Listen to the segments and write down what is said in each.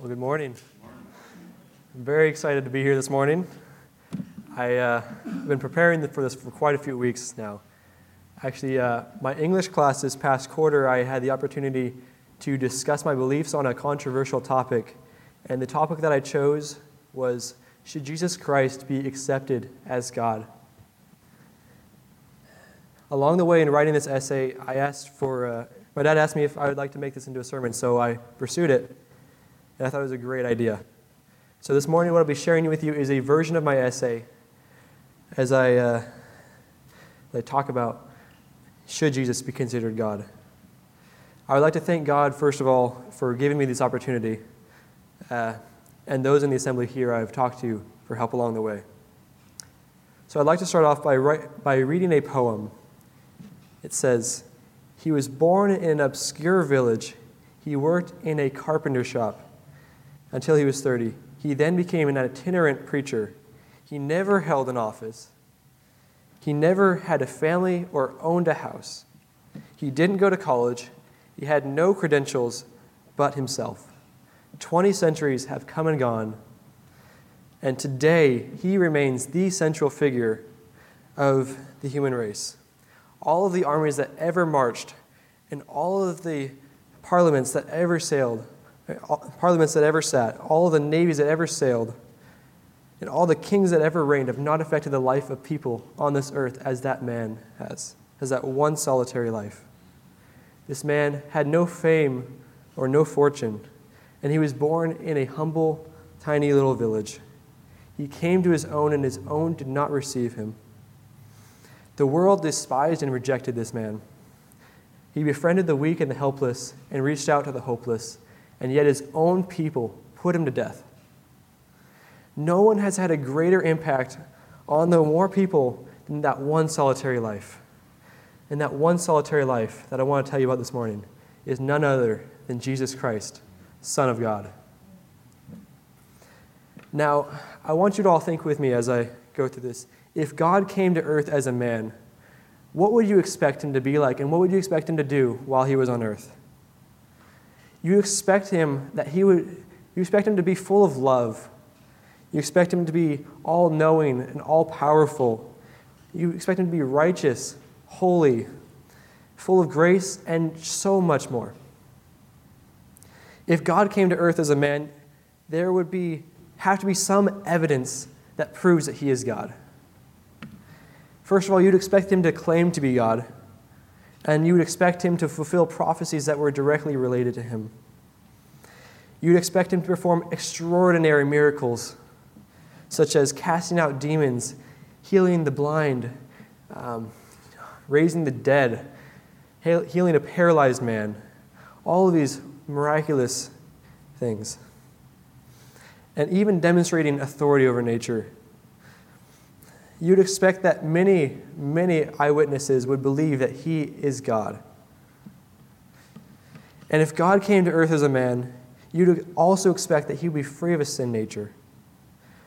Well, good morning. I'm very excited to be here this morning. Uh, have been preparing for this for quite a few weeks now. Actually, uh, my English class this past quarter, I had the opportunity to discuss my beliefs on a controversial topic. And the topic that I chose was Should Jesus Christ be accepted as God? Along the way, in writing this essay, I asked for, uh, my dad asked me if I would like to make this into a sermon, so I pursued it and I thought it was a great idea. So this morning, what I'll be sharing with you is a version of my essay as I, uh, I talk about should Jesus be considered God. I would like to thank God, first of all, for giving me this opportunity, uh, and those in the assembly here I've talked to for help along the way. So I'd like to start off by, by reading a poem. It says, He was born in an obscure village. He worked in a carpenter shop until he was 30. He then became an itinerant preacher. He never held an office. He never had a family or owned a house. He didn't go to college. He had no credentials but himself. Twenty centuries have come and gone, and today he remains the central figure of the human race. All of the armies that ever marched and all of the parliaments that ever sailed parliaments that ever sat, all the navies that ever sailed, and all the kings that ever reigned have not affected the life of people on this earth as that man has, as that one solitary life. This man had no fame or no fortune, and he was born in a humble, tiny little village. He came to his own, and his own did not receive him. The world despised and rejected this man. He befriended the weak and the helpless and reached out to the hopeless and yet his own people put him to death. No one has had a greater impact on the more people than that one solitary life. And that one solitary life that I want to tell you about this morning is none other than Jesus Christ, Son of God. Now, I want you to all think with me as I go through this. If God came to earth as a man, what would you expect him to be like, and what would you expect him to do while he was on earth? You expect him that he would, you expect him to be full of love. You expect him to be all knowing and all powerful. You expect him to be righteous, holy, full of grace, and so much more. If God came to earth as a man, there would be, have to be some evidence that proves that he is God. First of all, you'd expect him to claim to be God and you would expect him to fulfill prophecies that were directly related to him. You'd expect him to perform extraordinary miracles, such as casting out demons, healing the blind, um, raising the dead, healing a paralyzed man, all of these miraculous things, and even demonstrating authority over nature you'd expect that many, many eyewitnesses would believe that he is God. And if God came to earth as a man, you'd also expect that he would be free of a sin nature.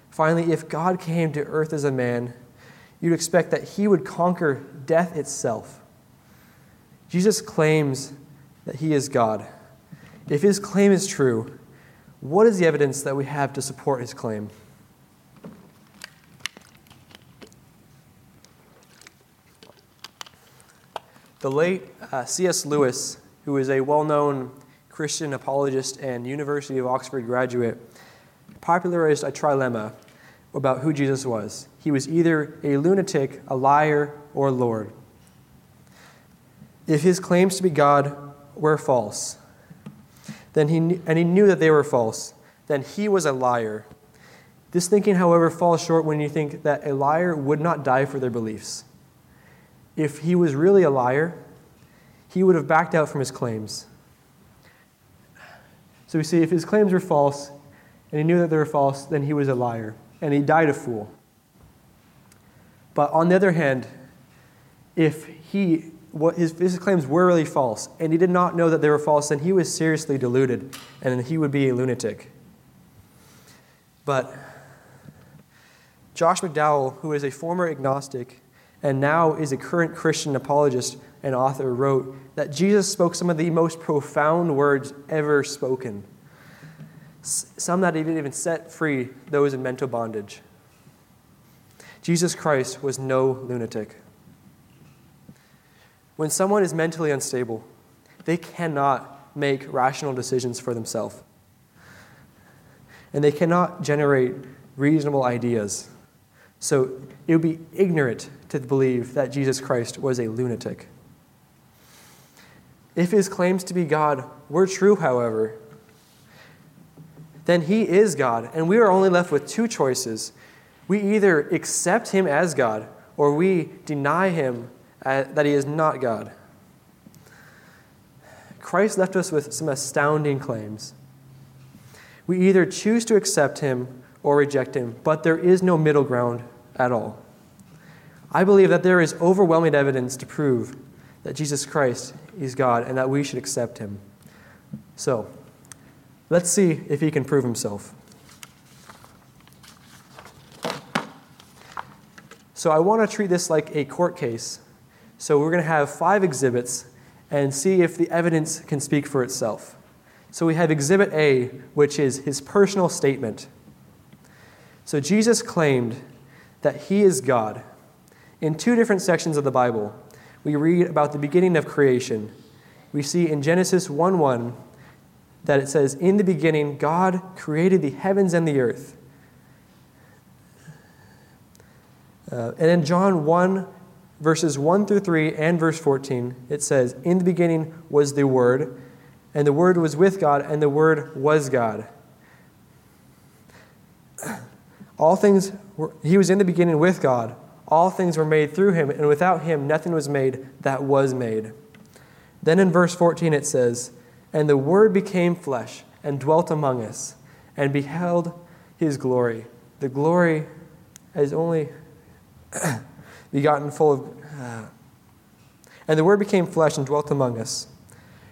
Finally, if God came to earth as a man, you'd expect that he would conquer death itself. Jesus claims that he is God. If his claim is true, what is the evidence that we have to support his claim? The late uh, C.S. Lewis, who is a well known Christian apologist and University of Oxford graduate, popularized a trilemma about who Jesus was. He was either a lunatic, a liar, or Lord. If his claims to be God were false, then he, and he knew that they were false, then he was a liar. This thinking, however, falls short when you think that a liar would not die for their beliefs if he was really a liar, he would have backed out from his claims. So we see if his claims were false and he knew that they were false, then he was a liar and he died a fool. But on the other hand, if he what his, his claims were really false and he did not know that they were false, then he was seriously deluded and he would be a lunatic. But Josh McDowell, who is a former agnostic, and now is a current Christian apologist and author, wrote that Jesus spoke some of the most profound words ever spoken. some that even, even set free those in mental bondage. Jesus Christ was no lunatic. When someone is mentally unstable, they cannot make rational decisions for themselves. And they cannot generate reasonable ideas. So it would be ignorant to believe that Jesus Christ was a lunatic. If his claims to be God were true, however, then he is God, and we are only left with two choices. We either accept him as God, or we deny him uh, that he is not God. Christ left us with some astounding claims. We either choose to accept him or reject him, but there is no middle ground at all. I believe that there is overwhelming evidence to prove that Jesus Christ is God and that we should accept him. So, let's see if he can prove himself. So, I want to treat this like a court case. So, we're going to have five exhibits and see if the evidence can speak for itself. So, we have Exhibit A, which is his personal statement. So, Jesus claimed that he is God. In two different sections of the Bible, we read about the beginning of creation. We see in Genesis 1 1 that it says, In the beginning, God created the heavens and the earth. Uh, and in John 1, verses 1 through 3 and verse 14, it says, In the beginning was the Word, and the Word was with God, and the Word was God. All things were, he was in the beginning with God. All things were made through him, and without him nothing was made that was made. Then in verse 14 it says, And the Word became flesh and dwelt among us, and beheld his glory. The glory as only begotten full of. Uh, and the Word became flesh and dwelt among us.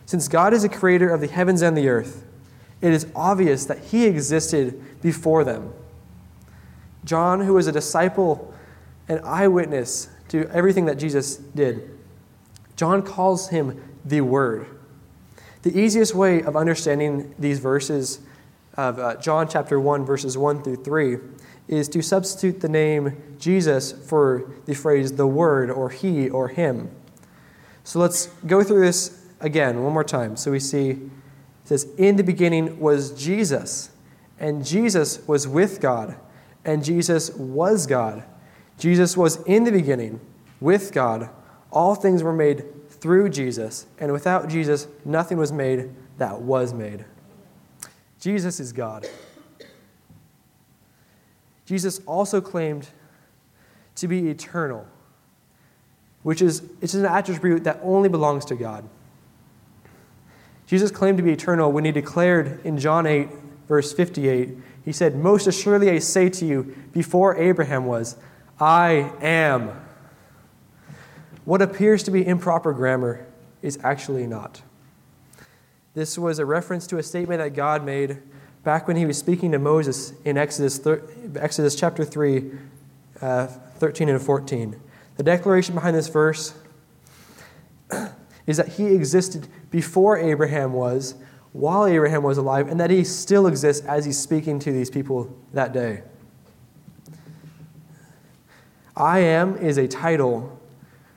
Since God is the creator of the heavens and the earth, it is obvious that he existed before them. John, who was a disciple and eyewitness to everything that Jesus did, John calls him the Word. The easiest way of understanding these verses of uh, John chapter 1, verses 1 through 3, is to substitute the name Jesus for the phrase the Word or He or Him. So let's go through this again one more time. So we see it says, In the beginning was Jesus, and Jesus was with God and Jesus was God. Jesus was in the beginning with God. All things were made through Jesus, and without Jesus, nothing was made that was made. Jesus is God. Jesus also claimed to be eternal, which is it's an attribute that only belongs to God. Jesus claimed to be eternal when he declared in John 8, verse 58, he said, Most assuredly I say to you, before Abraham was, I am. What appears to be improper grammar is actually not. This was a reference to a statement that God made back when he was speaking to Moses in Exodus, Exodus chapter 3, uh, 13 and 14. The declaration behind this verse is that he existed before Abraham was, while Abraham was alive and that he still exists as he's speaking to these people that day. I am is a title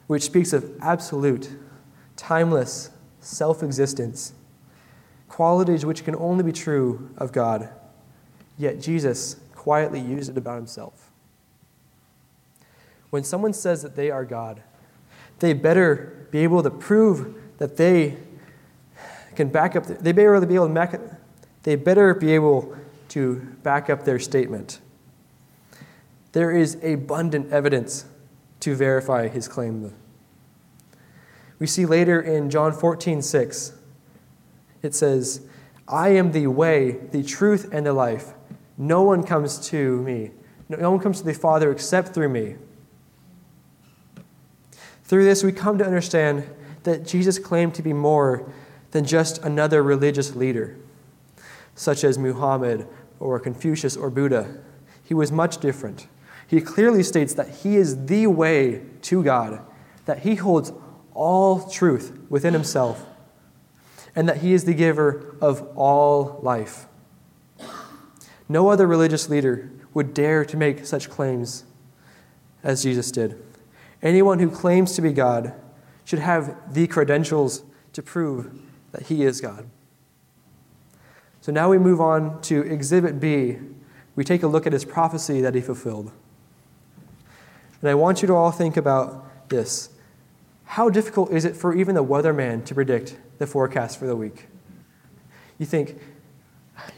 which speaks of absolute, timeless self existence, qualities which can only be true of God. Yet Jesus quietly used it about himself. When someone says that they are God, they better be able to prove that they can back up, they better be able to back, they better be able to back up their statement. There is abundant evidence to verify his claim. We see later in John 14, 6, it says, I am the way, the truth, and the life. No one comes to me. No one comes to the Father except through me. Through this, we come to understand that Jesus claimed to be more than just another religious leader, such as Muhammad or Confucius or Buddha. He was much different. He clearly states that he is the way to God, that he holds all truth within himself, and that he is the giver of all life. No other religious leader would dare to make such claims as Jesus did. Anyone who claims to be God should have the credentials to prove that he is God. So now we move on to Exhibit B. We take a look at his prophecy that he fulfilled. And I want you to all think about this. How difficult is it for even the weatherman to predict the forecast for the week? You think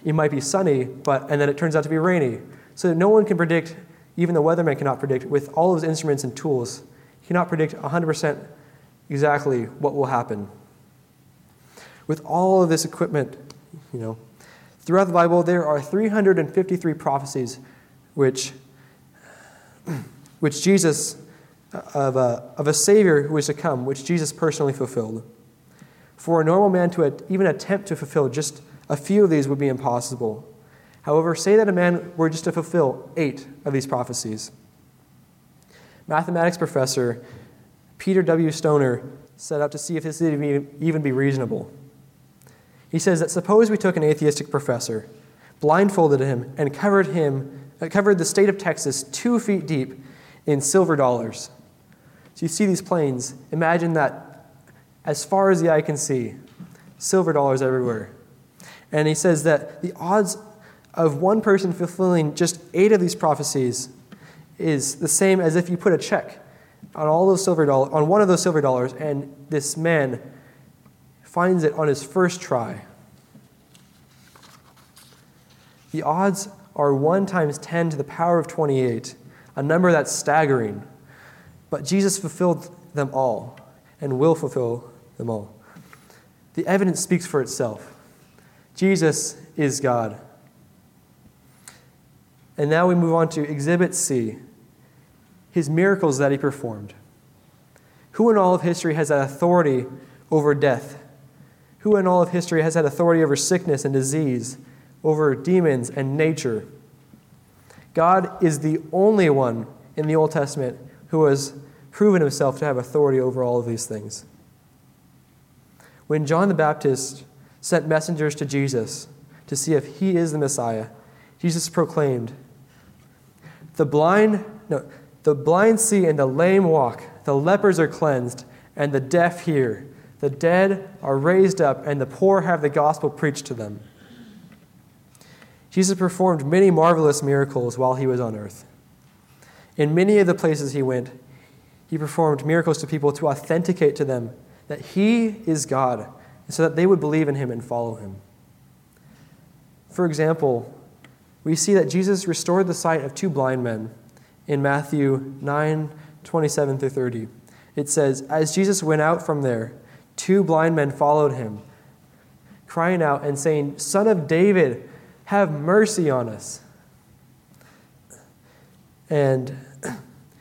it might be sunny, but and then it turns out to be rainy. So no one can predict, even the weatherman cannot predict with all of his instruments and tools. He cannot predict 100% exactly what will happen. With all of this equipment, you know, throughout the Bible there are 353 prophecies which which Jesus of a, of a Savior who was to come, which Jesus personally fulfilled. For a normal man to even attempt to fulfill just a few of these would be impossible. However, say that a man were just to fulfill eight of these prophecies. Mathematics professor Peter W. Stoner set out to see if this would even be reasonable. He says that suppose we took an atheistic professor, blindfolded him, and covered him, uh, covered the state of Texas two feet deep in silver dollars. So you see these planes. Imagine that as far as the eye can see, silver dollars everywhere. And he says that the odds of one person fulfilling just eight of these prophecies is the same as if you put a check on all those silver dollars on one of those silver dollars and this man finds it on his first try. The odds are 1 times 10 to the power of 28, a number that's staggering. But Jesus fulfilled them all and will fulfill them all. The evidence speaks for itself. Jesus is God. And now we move on to Exhibit C his miracles that he performed. Who in all of history has had authority over death? Who in all of history has had authority over sickness and disease, over demons and nature? God is the only one in the Old Testament who has proven himself to have authority over all of these things. When John the Baptist sent messengers to Jesus to see if he is the Messiah, Jesus proclaimed, The blind, no, the blind see and the lame walk, the lepers are cleansed, and the deaf hear. The dead are raised up, and the poor have the gospel preached to them. Jesus performed many marvelous miracles while he was on earth. In many of the places he went, he performed miracles to people to authenticate to them that he is God, so that they would believe in him and follow him. For example, we see that Jesus restored the sight of two blind men in Matthew 9 27 through 30. It says, As Jesus went out from there, two blind men followed him, crying out and saying, Son of David, have mercy on us. And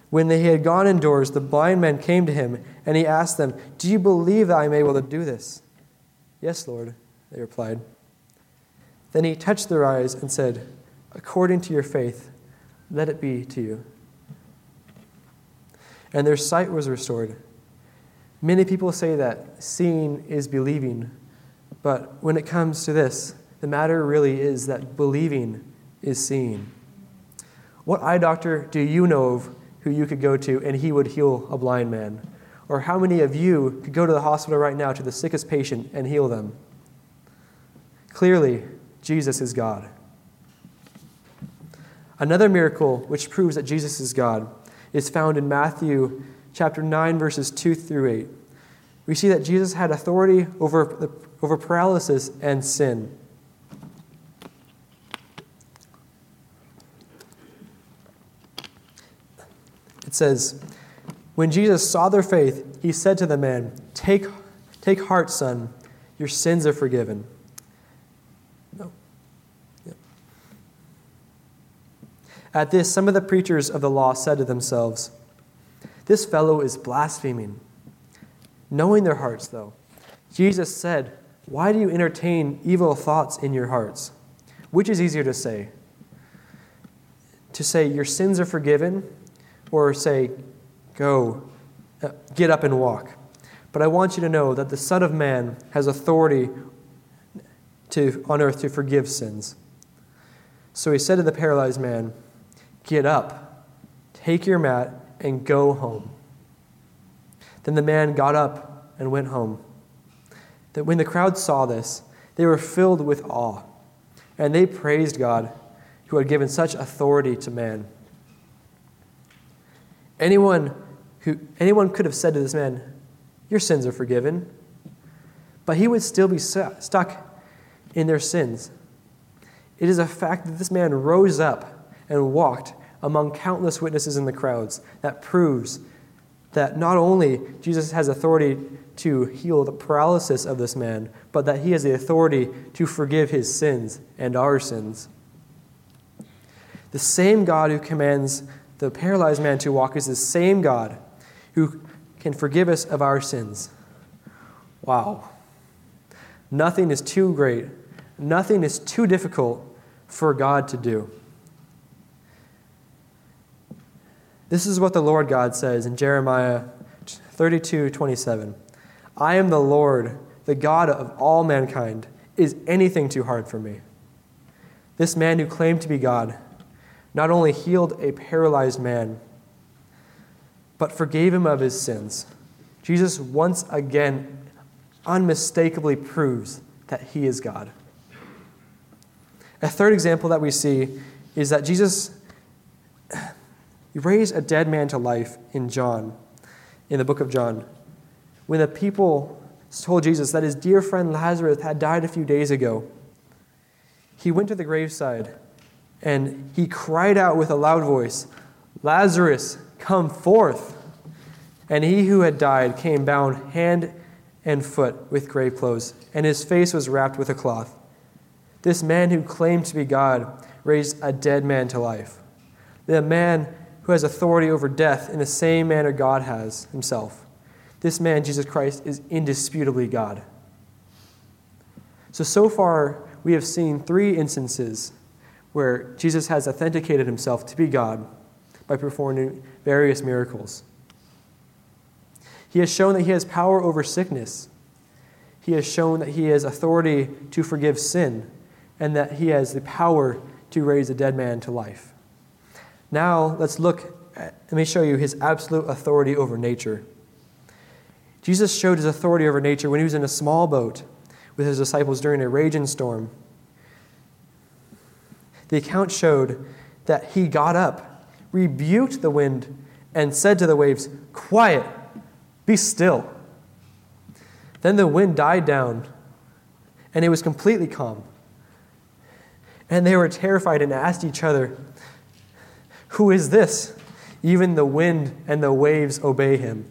when they had gone indoors, the blind men came to him, and he asked them, Do you believe that I am able to do this? Yes, Lord, they replied. Then he touched their eyes and said, According to your faith, let it be to you and their sight was restored. Many people say that seeing is believing, but when it comes to this, the matter really is that believing is seeing. What eye doctor do you know of who you could go to and he would heal a blind man? Or how many of you could go to the hospital right now to the sickest patient and heal them? Clearly, Jesus is God. Another miracle which proves that Jesus is God is found in Matthew chapter 9, verses 2 through 8. We see that Jesus had authority over, the, over paralysis and sin. It says, When Jesus saw their faith, he said to the man, Take, take heart, son, your sins are forgiven. No. At this, some of the preachers of the law said to themselves, This fellow is blaspheming. Knowing their hearts, though, Jesus said, Why do you entertain evil thoughts in your hearts? Which is easier to say? To say, Your sins are forgiven, or say, Go, uh, get up and walk. But I want you to know that the Son of Man has authority to, on earth to forgive sins. So he said to the paralyzed man, Get up, take your mat, and go home. Then the man got up and went home. That when the crowd saw this, they were filled with awe, and they praised God who had given such authority to man. Anyone who anyone could have said to this man, Your sins are forgiven. But he would still be stuck in their sins. It is a fact that this man rose up and walked among countless witnesses in the crowds that proves that not only Jesus has authority to heal the paralysis of this man, but that he has the authority to forgive his sins and our sins. The same God who commands the paralyzed man to walk is the same God who can forgive us of our sins. Wow. Nothing is too great, nothing is too difficult for God to do. This is what the Lord God says in Jeremiah 32 27. I am the Lord, the God of all mankind. Is anything too hard for me? This man who claimed to be God not only healed a paralyzed man, but forgave him of his sins. Jesus once again unmistakably proves that he is God. A third example that we see is that Jesus raised a dead man to life in John, in the book of John. When the people told Jesus that his dear friend Lazarus had died a few days ago, he went to the graveside and he cried out with a loud voice, Lazarus, come forth. And he who had died came bound hand and foot with grave clothes, and his face was wrapped with a cloth. This man who claimed to be God raised a dead man to life. The man who has authority over death in the same manner God has himself. This man, Jesus Christ, is indisputably God. So, so far, we have seen three instances where Jesus has authenticated himself to be God by performing various miracles. He has shown that he has power over sickness. He has shown that he has authority to forgive sin, and that he has the power to raise a dead man to life. Now, let's look, at, let me show you his absolute authority over nature. Jesus showed his authority over nature when he was in a small boat with his disciples during a raging storm. The account showed that he got up, rebuked the wind, and said to the waves, Quiet, be still. Then the wind died down, and it was completely calm. And they were terrified and asked each other, Who is this? Even the wind and the waves obey him.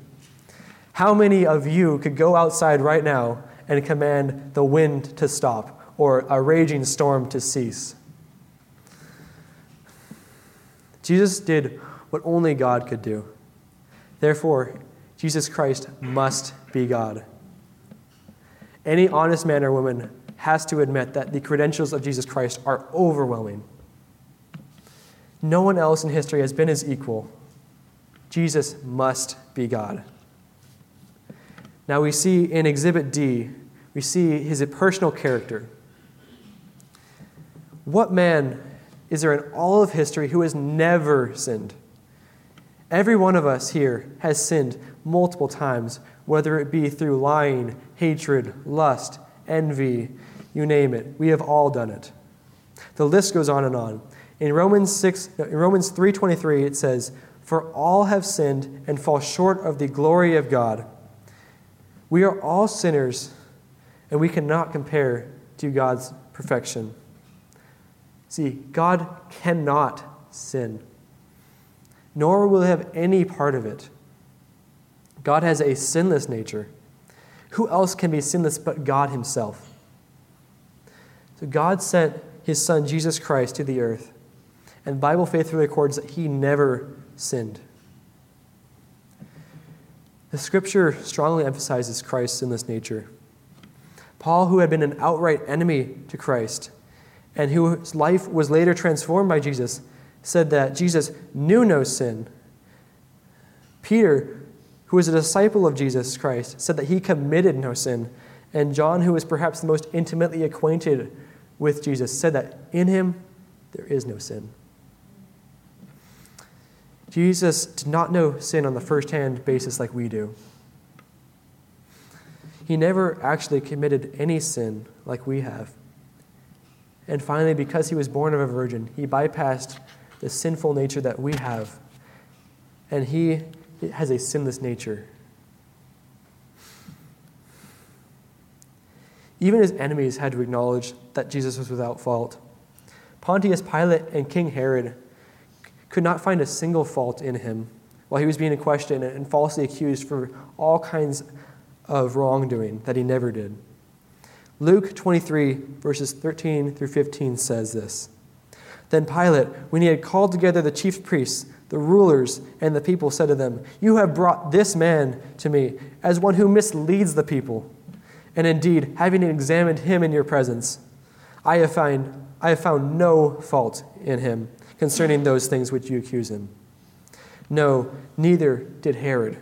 How many of you could go outside right now and command the wind to stop or a raging storm to cease? Jesus did what only God could do. Therefore, Jesus Christ must be God. Any honest man or woman has to admit that the credentials of Jesus Christ are overwhelming. No one else in history has been his equal. Jesus must be God. Now we see in Exhibit D, we see his personal character. What man is there in all of history who has never sinned? Every one of us here has sinned multiple times, whether it be through lying, hatred, lust, envy, you name it. We have all done it. The list goes on and on. In Romans 6 in Romans 3:23 it says, "For all have sinned and fall short of the glory of God." We are all sinners and we cannot compare to God's perfection. See, God cannot sin nor will have any part of it. God has a sinless nature. Who else can be sinless but God Himself? So God sent His Son, Jesus Christ, to the earth, and Bible faithfully records that He never sinned. The scripture strongly emphasizes Christ's sinless nature. Paul, who had been an outright enemy to Christ, and whose life was later transformed by Jesus, said that Jesus knew no sin. Peter, who was a disciple of Jesus Christ, said that he committed no sin. And John, who was perhaps the most intimately acquainted with Jesus, said that in him there is no sin. Jesus did not know sin on the first hand basis like we do. He never actually committed any sin like we have. And finally, because he was born of a virgin, he bypassed the sinful nature that we have. And he has a sinless nature. Even his enemies had to acknowledge that Jesus was without fault. Pontius Pilate and King Herod could not find a single fault in him while he was being questioned and falsely accused for all kinds of wrongdoing that he never did. Luke 23, verses 13 through 15 says this Then Pilate, when he had called together the chief priests, the rulers, and the people, said to them, You have brought this man to me as one who misleads the people. And indeed, having examined him in your presence, I have, find, I have found no fault in him concerning those things which you accuse him. No, neither did Herod.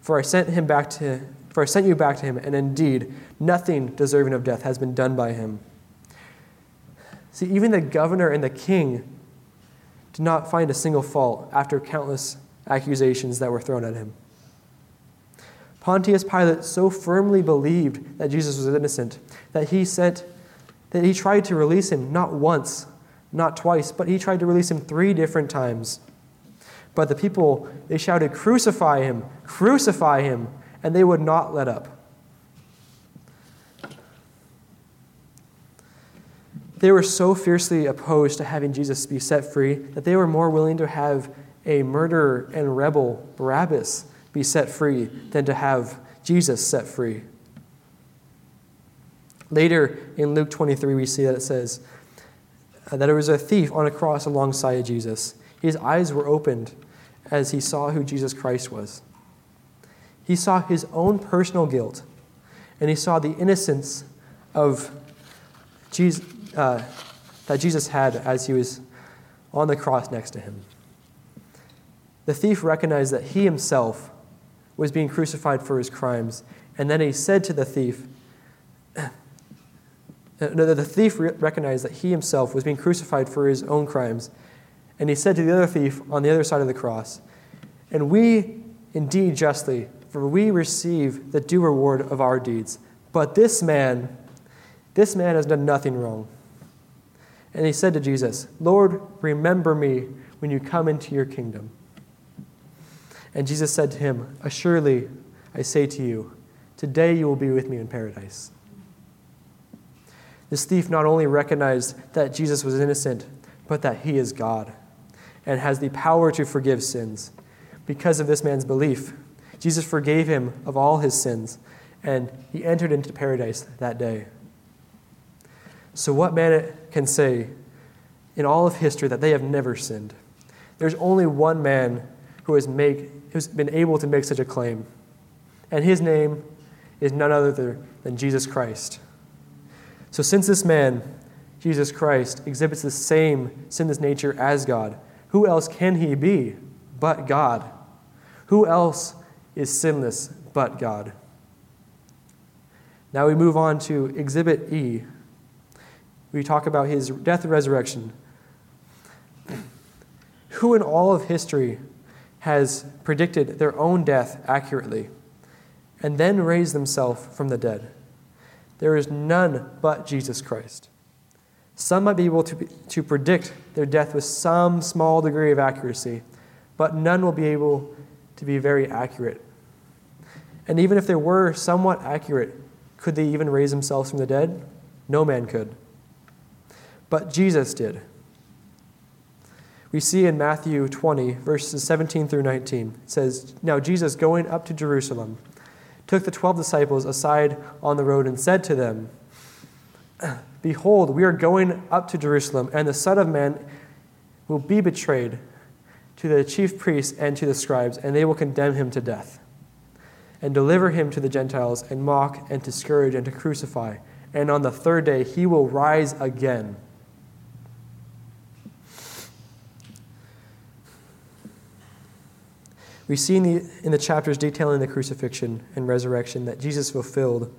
For I sent him back to for I sent you back to him, and indeed nothing deserving of death has been done by him. See, even the governor and the king did not find a single fault after countless accusations that were thrown at him. Pontius Pilate so firmly believed that Jesus was innocent that he sent that he tried to release him not once, not twice, but he tried to release him three different times. But the people, they shouted, Crucify him! Crucify him! And they would not let up. They were so fiercely opposed to having Jesus be set free that they were more willing to have a murderer and rebel, Barabbas, be set free than to have Jesus set free. Later in Luke 23, we see that it says, uh, that there was a thief on a cross alongside Jesus. His eyes were opened as he saw who Jesus Christ was. He saw his own personal guilt, and he saw the innocence of Jesus, uh, that Jesus had as he was on the cross next to him. The thief recognized that he himself was being crucified for his crimes, and then he said to the thief, no, the thief recognized that he himself was being crucified for his own crimes. And he said to the other thief on the other side of the cross, And we indeed justly, for we receive the due reward of our deeds. But this man, this man has done nothing wrong. And he said to Jesus, Lord, remember me when you come into your kingdom. And Jesus said to him, Assuredly, I say to you, today you will be with me in paradise. This thief not only recognized that Jesus was innocent, but that he is God and has the power to forgive sins. Because of this man's belief, Jesus forgave him of all his sins, and he entered into paradise that day. So, what man can say in all of history that they have never sinned? There's only one man who has, make, who's been able to make such a claim, and his name is none other than Jesus Christ. So, since this man, Jesus Christ, exhibits the same sinless nature as God, who else can he be but God? Who else is sinless but God? Now we move on to Exhibit E. We talk about his death and resurrection. Who in all of history has predicted their own death accurately and then raised themselves from the dead? There is none but Jesus Christ. Some might be able to, to predict their death with some small degree of accuracy, but none will be able to be very accurate. And even if they were somewhat accurate, could they even raise themselves from the dead? No man could. But Jesus did. We see in Matthew 20, verses 17 through 19, it says, Now Jesus, going up to Jerusalem, took the twelve disciples aside on the road and said to them, Behold, we are going up to Jerusalem, and the Son of Man will be betrayed to the chief priests and to the scribes, and they will condemn him to death, and deliver him to the Gentiles, and mock, and to scourge, and to crucify. And on the third day he will rise again. We see in the, in the chapters detailing the crucifixion and resurrection that Jesus fulfilled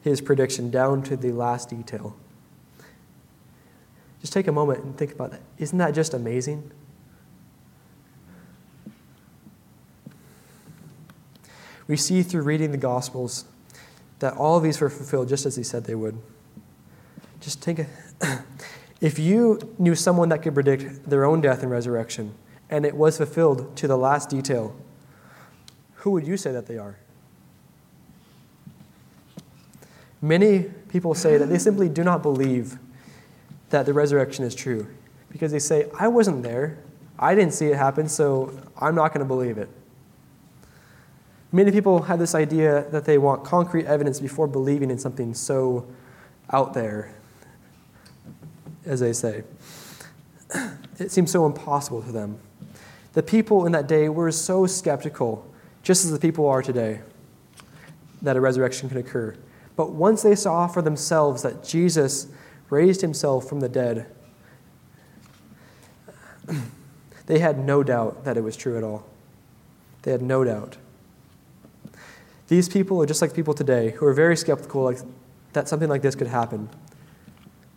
his prediction down to the last detail. Just take a moment and think about that. Isn't that just amazing? We see through reading the Gospels that all of these were fulfilled just as he said they would. Just take a. if you knew someone that could predict their own death and resurrection, and it was fulfilled to the last detail, who would you say that they are? Many people say that they simply do not believe that the resurrection is true because they say, I wasn't there. I didn't see it happen, so I'm not going to believe it. Many people have this idea that they want concrete evidence before believing in something so out there, as they say. It seems so impossible to them. The people in that day were so skeptical, just as the people are today, that a resurrection can occur. But once they saw for themselves that Jesus raised himself from the dead, they had no doubt that it was true at all. They had no doubt. These people are just like people today who are very skeptical like, that something like this could happen.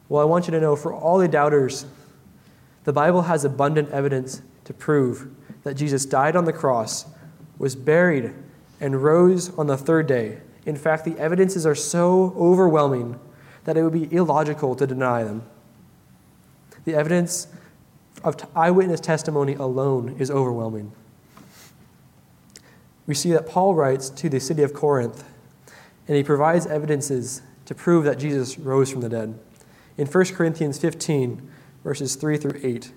Well, I want you to know for all the doubters, the Bible has abundant evidence to prove that Jesus died on the cross, was buried, and rose on the third day. In fact, the evidences are so overwhelming that it would be illogical to deny them. The evidence of eyewitness testimony alone is overwhelming we see that Paul writes to the city of Corinth, and he provides evidences to prove that Jesus rose from the dead. In 1 Corinthians 15, verses 3 through 8,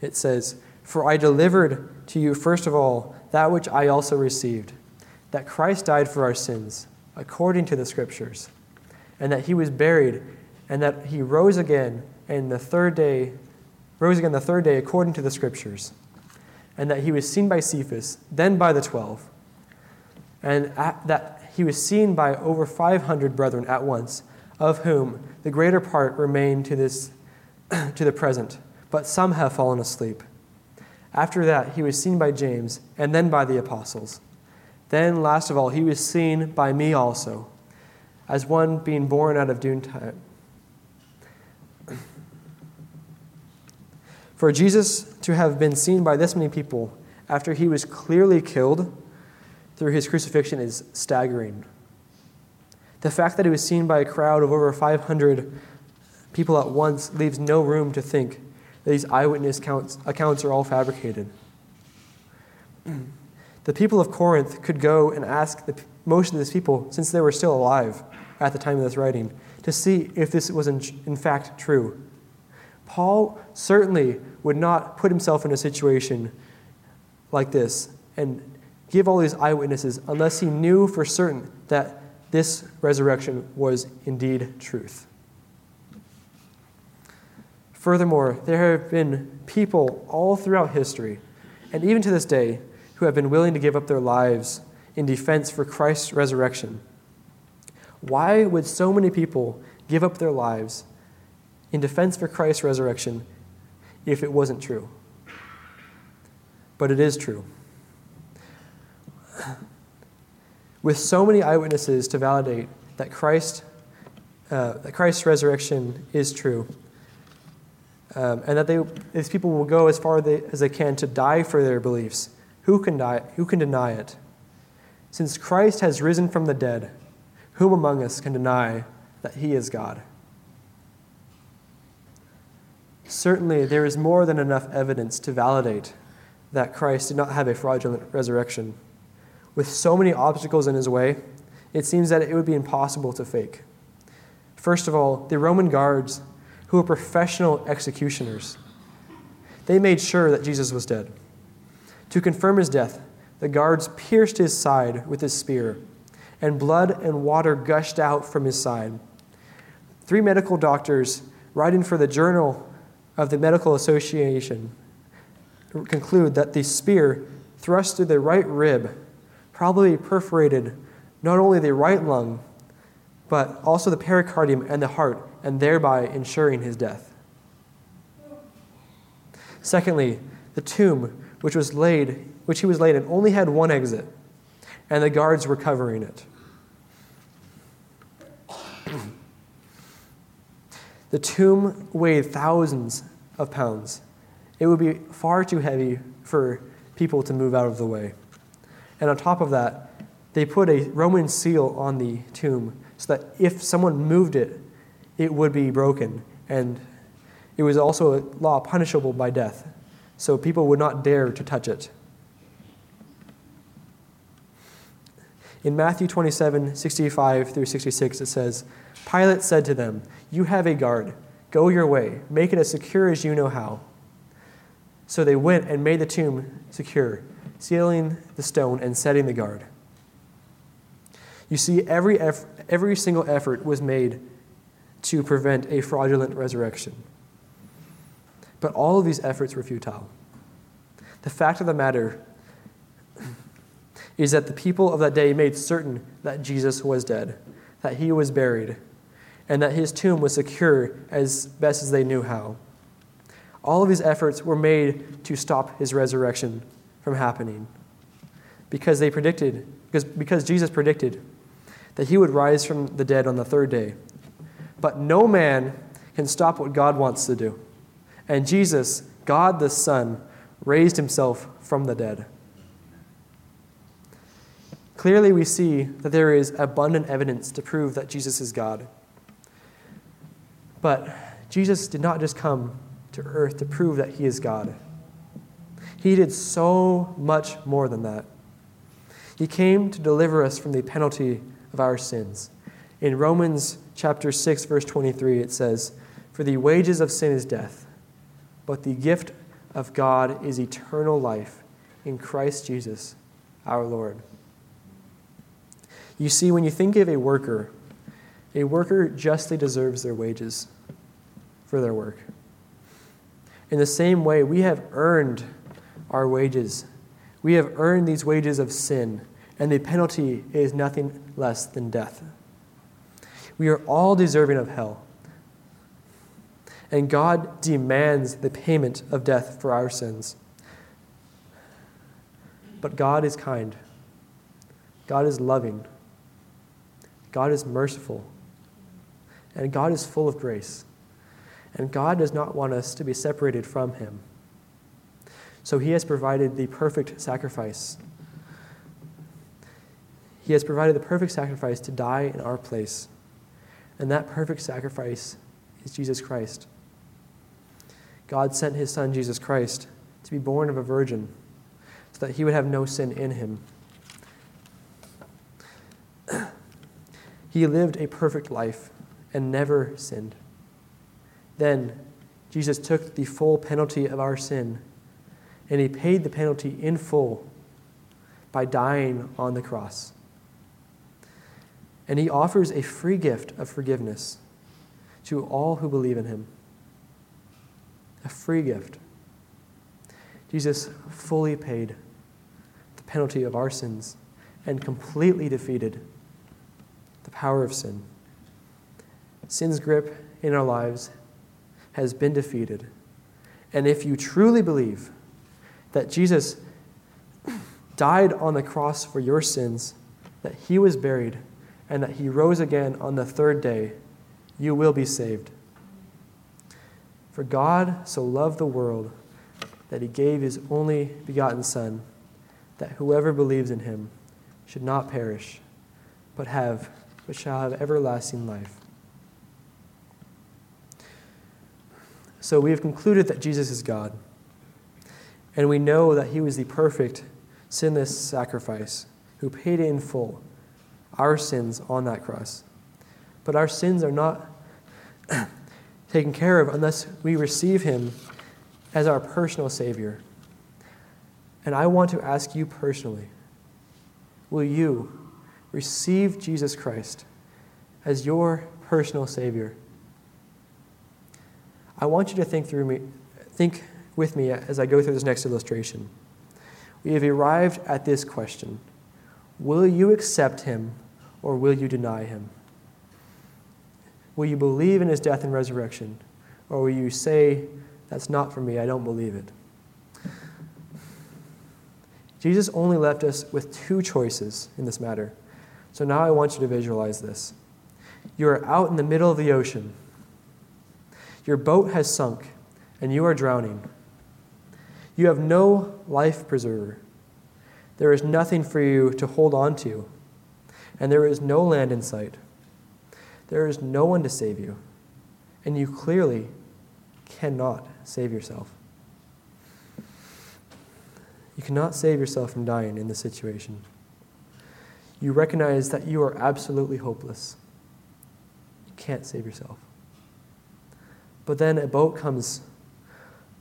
it says, For I delivered to you first of all that which I also received, that Christ died for our sins, according to the Scriptures, and that he was buried, and that he rose again, and the third day, rose again the third day according to the Scriptures, and that he was seen by Cephas, then by the twelve and that he was seen by over 500 brethren at once, of whom the greater part remain to, this, to the present, but some have fallen asleep. After that, he was seen by James, and then by the apostles. Then, last of all, he was seen by me also, as one being born out of due time. For Jesus to have been seen by this many people after he was clearly killed, through his crucifixion is staggering. The fact that he was seen by a crowd of over 500 people at once leaves no room to think these eyewitness accounts, accounts are all fabricated. The people of Corinth could go and ask the, most of these people, since they were still alive at the time of this writing, to see if this was in, in fact true. Paul certainly would not put himself in a situation like this and give all these eyewitnesses unless he knew for certain that this resurrection was indeed truth. Furthermore, there have been people all throughout history, and even to this day, who have been willing to give up their lives in defense for Christ's resurrection. Why would so many people give up their lives in defense for Christ's resurrection if it wasn't true? But it is true with so many eyewitnesses to validate that Christ, uh, that Christ's resurrection is true, um, and that they, these people will go as far as they can to die for their beliefs. Who can die? Who can deny it? Since Christ has risen from the dead, whom among us can deny that He is God? Certainly, there is more than enough evidence to validate that Christ did not have a fraudulent resurrection with so many obstacles in his way, it seems that it would be impossible to fake. First of all, the Roman guards, who were professional executioners, they made sure that Jesus was dead. To confirm his death, the guards pierced his side with his spear, and blood and water gushed out from his side. Three medical doctors, writing for the Journal of the Medical Association, conclude that the spear thrust through the right rib probably perforated not only the right lung, but also the pericardium and the heart, and thereby ensuring his death. Secondly, the tomb which was laid, which he was laid in, only had one exit, and the guards were covering it. The tomb weighed thousands of pounds. It would be far too heavy for people to move out of the way. And on top of that, they put a Roman seal on the tomb so that if someone moved it, it would be broken. And it was also a law punishable by death. So people would not dare to touch it. In Matthew 27, 65 through 66, it says, Pilate said to them, You have a guard. Go your way. Make it as secure as you know how. So they went and made the tomb secure, sealing the stone and setting the guard. You see, every, eff- every single effort was made to prevent a fraudulent resurrection. But all of these efforts were futile. The fact of the matter is that the people of that day made certain that Jesus was dead, that he was buried, and that his tomb was secure as best as they knew how. All of these efforts were made to stop his resurrection from happening because they predicted, because, because Jesus predicted that he would rise from the dead on the third day. But no man can stop what God wants to do. And Jesus, God the Son, raised himself from the dead. Clearly, we see that there is abundant evidence to prove that Jesus is God. But Jesus did not just come to earth to prove that he is God. He did so much more than that. He came to deliver us from the penalty of our sins. In Romans chapter 6 verse 23 it says, "For the wages of sin is death, but the gift of God is eternal life in Christ Jesus, our Lord." You see, when you think of a worker, a worker justly deserves their wages for their work. In the same way, we have earned our wages. We have earned these wages of sin, and the penalty is nothing less than death. We are all deserving of hell. And God demands the payment of death for our sins. But God is kind. God is loving. God is merciful. And God is full of grace. And God does not want us to be separated from Him. So He has provided the perfect sacrifice. He has provided the perfect sacrifice to die in our place. And that perfect sacrifice is Jesus Christ. God sent His Son, Jesus Christ, to be born of a virgin so that He would have no sin in Him. He lived a perfect life and never sinned. Then Jesus took the full penalty of our sin, and he paid the penalty in full by dying on the cross. And he offers a free gift of forgiveness to all who believe in him. A free gift. Jesus fully paid the penalty of our sins and completely defeated the power of sin. Sin's grip in our lives has been defeated. And if you truly believe that Jesus died on the cross for your sins, that he was buried, and that he rose again on the third day, you will be saved. For God so loved the world that he gave his only begotten Son, that whoever believes in him should not perish, but have but shall have everlasting life. So we have concluded that Jesus is God. And we know that he was the perfect, sinless sacrifice who paid it in full our sins on that cross. But our sins are not taken care of unless we receive him as our personal Savior. And I want to ask you personally will you receive Jesus Christ as your personal Savior? I want you to think through me, think with me as I go through this next illustration. We have arrived at this question Will you accept him or will you deny him? Will you believe in his death and resurrection or will you say, That's not for me, I don't believe it? Jesus only left us with two choices in this matter. So now I want you to visualize this. You are out in the middle of the ocean Your boat has sunk, and you are drowning. You have no life preserver. There is nothing for you to hold on to, and there is no land in sight. There is no one to save you, and you clearly cannot save yourself. You cannot save yourself from dying in this situation. You recognize that you are absolutely hopeless. You can't save yourself. But then a boat comes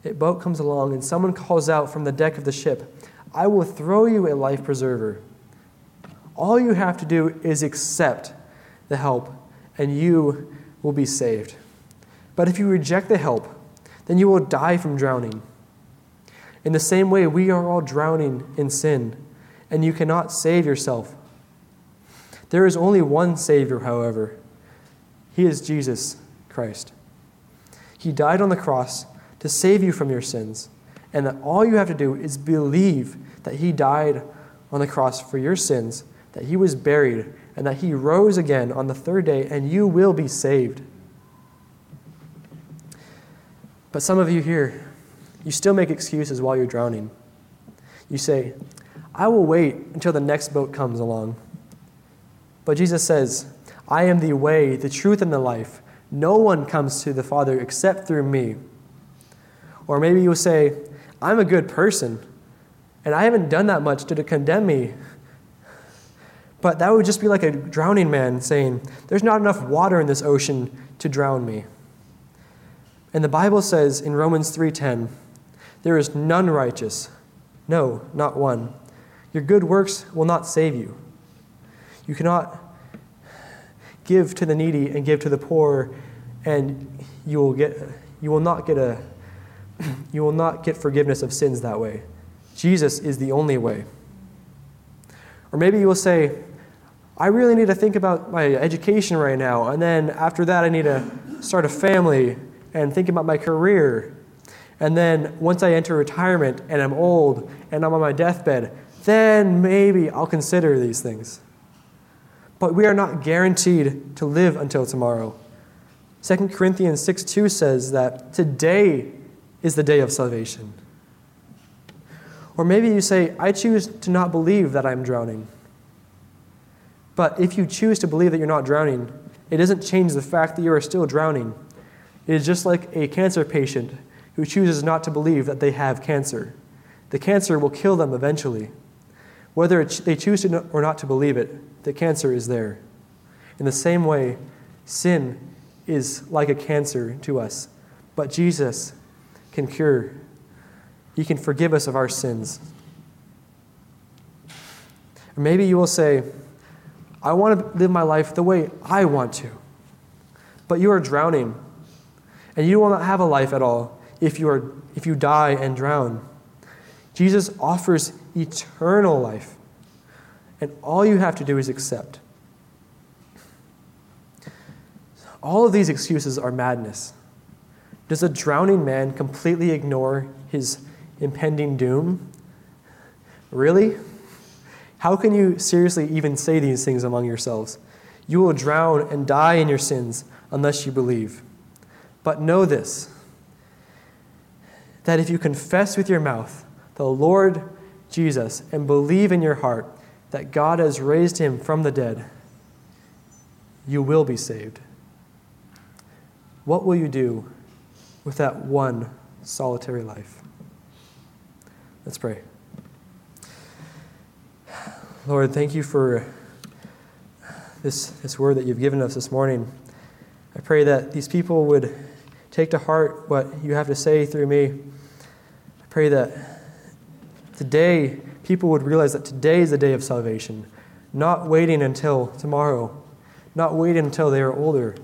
a boat comes along and someone calls out from the deck of the ship, I will throw you a life preserver. All you have to do is accept the help, and you will be saved. But if you reject the help, then you will die from drowning. In the same way, we are all drowning in sin, and you cannot save yourself. There is only one Savior, however. He is Jesus Christ. He died on the cross to save you from your sins, and that all you have to do is believe that He died on the cross for your sins, that He was buried, and that He rose again on the third day, and you will be saved. But some of you here, you still make excuses while you're drowning. You say, I will wait until the next boat comes along. But Jesus says, I am the way, the truth, and the life. No one comes to the Father except through me. Or maybe you'll say, I'm a good person, and I haven't done that much to condemn me. But that would just be like a drowning man saying, There's not enough water in this ocean to drown me. And the Bible says in Romans 3:10, there is none righteous, no, not one. Your good works will not save you. You cannot give to the needy and give to the poor and you will get you will not get a you will not get forgiveness of sins that way. Jesus is the only way. Or maybe you will say, I really need to think about my education right now, and then after that, I need to start a family and think about my career. And then once I enter retirement and I'm old and I'm on my deathbed, then maybe I'll consider these things. But we are not guaranteed to live until tomorrow. 2 Corinthians 6 2 says that today is the day of salvation. Or maybe you say, I choose to not believe that I'm drowning. But if you choose to believe that you're not drowning, it doesn't change the fact that you are still drowning. It is just like a cancer patient who chooses not to believe that they have cancer. The cancer will kill them eventually. Whether they choose to or not to believe it, the cancer is there. In the same way, sin is like a cancer to us, but Jesus can cure. He can forgive us of our sins. Or maybe you will say, I want to live my life the way I want to. But you are drowning, and you will not have a life at all if you, are, if you die and drown. Jesus offers eternal life, and all you have to do is accept. All of these excuses are madness. Does a drowning man completely ignore his impending doom? Really? How can you seriously even say these things among yourselves? You will drown and die in your sins unless you believe. But know this that if you confess with your mouth the Lord Jesus and believe in your heart that God has raised him from the dead, you will be saved. What will you do with that one solitary life. Let's pray. Lord, thank you for this, this word that you've given us this morning. I pray that these people would take to heart what you have to say through me. I pray that today people would realize that today is the day of salvation, not waiting until tomorrow, not waiting until they are older.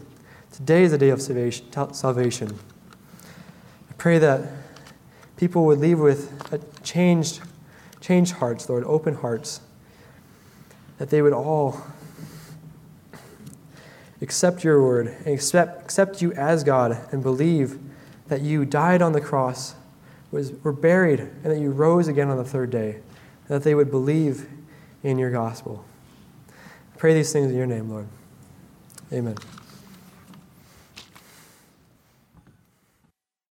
Today is the day of salvation I pray that people would leave with changed, changed hearts, Lord, open hearts, that they would all accept your word and accept, accept you as God and believe that you died on the cross, was, were buried, and that you rose again on the third day, that they would believe in your gospel. I pray these things in your name, Lord. Amen.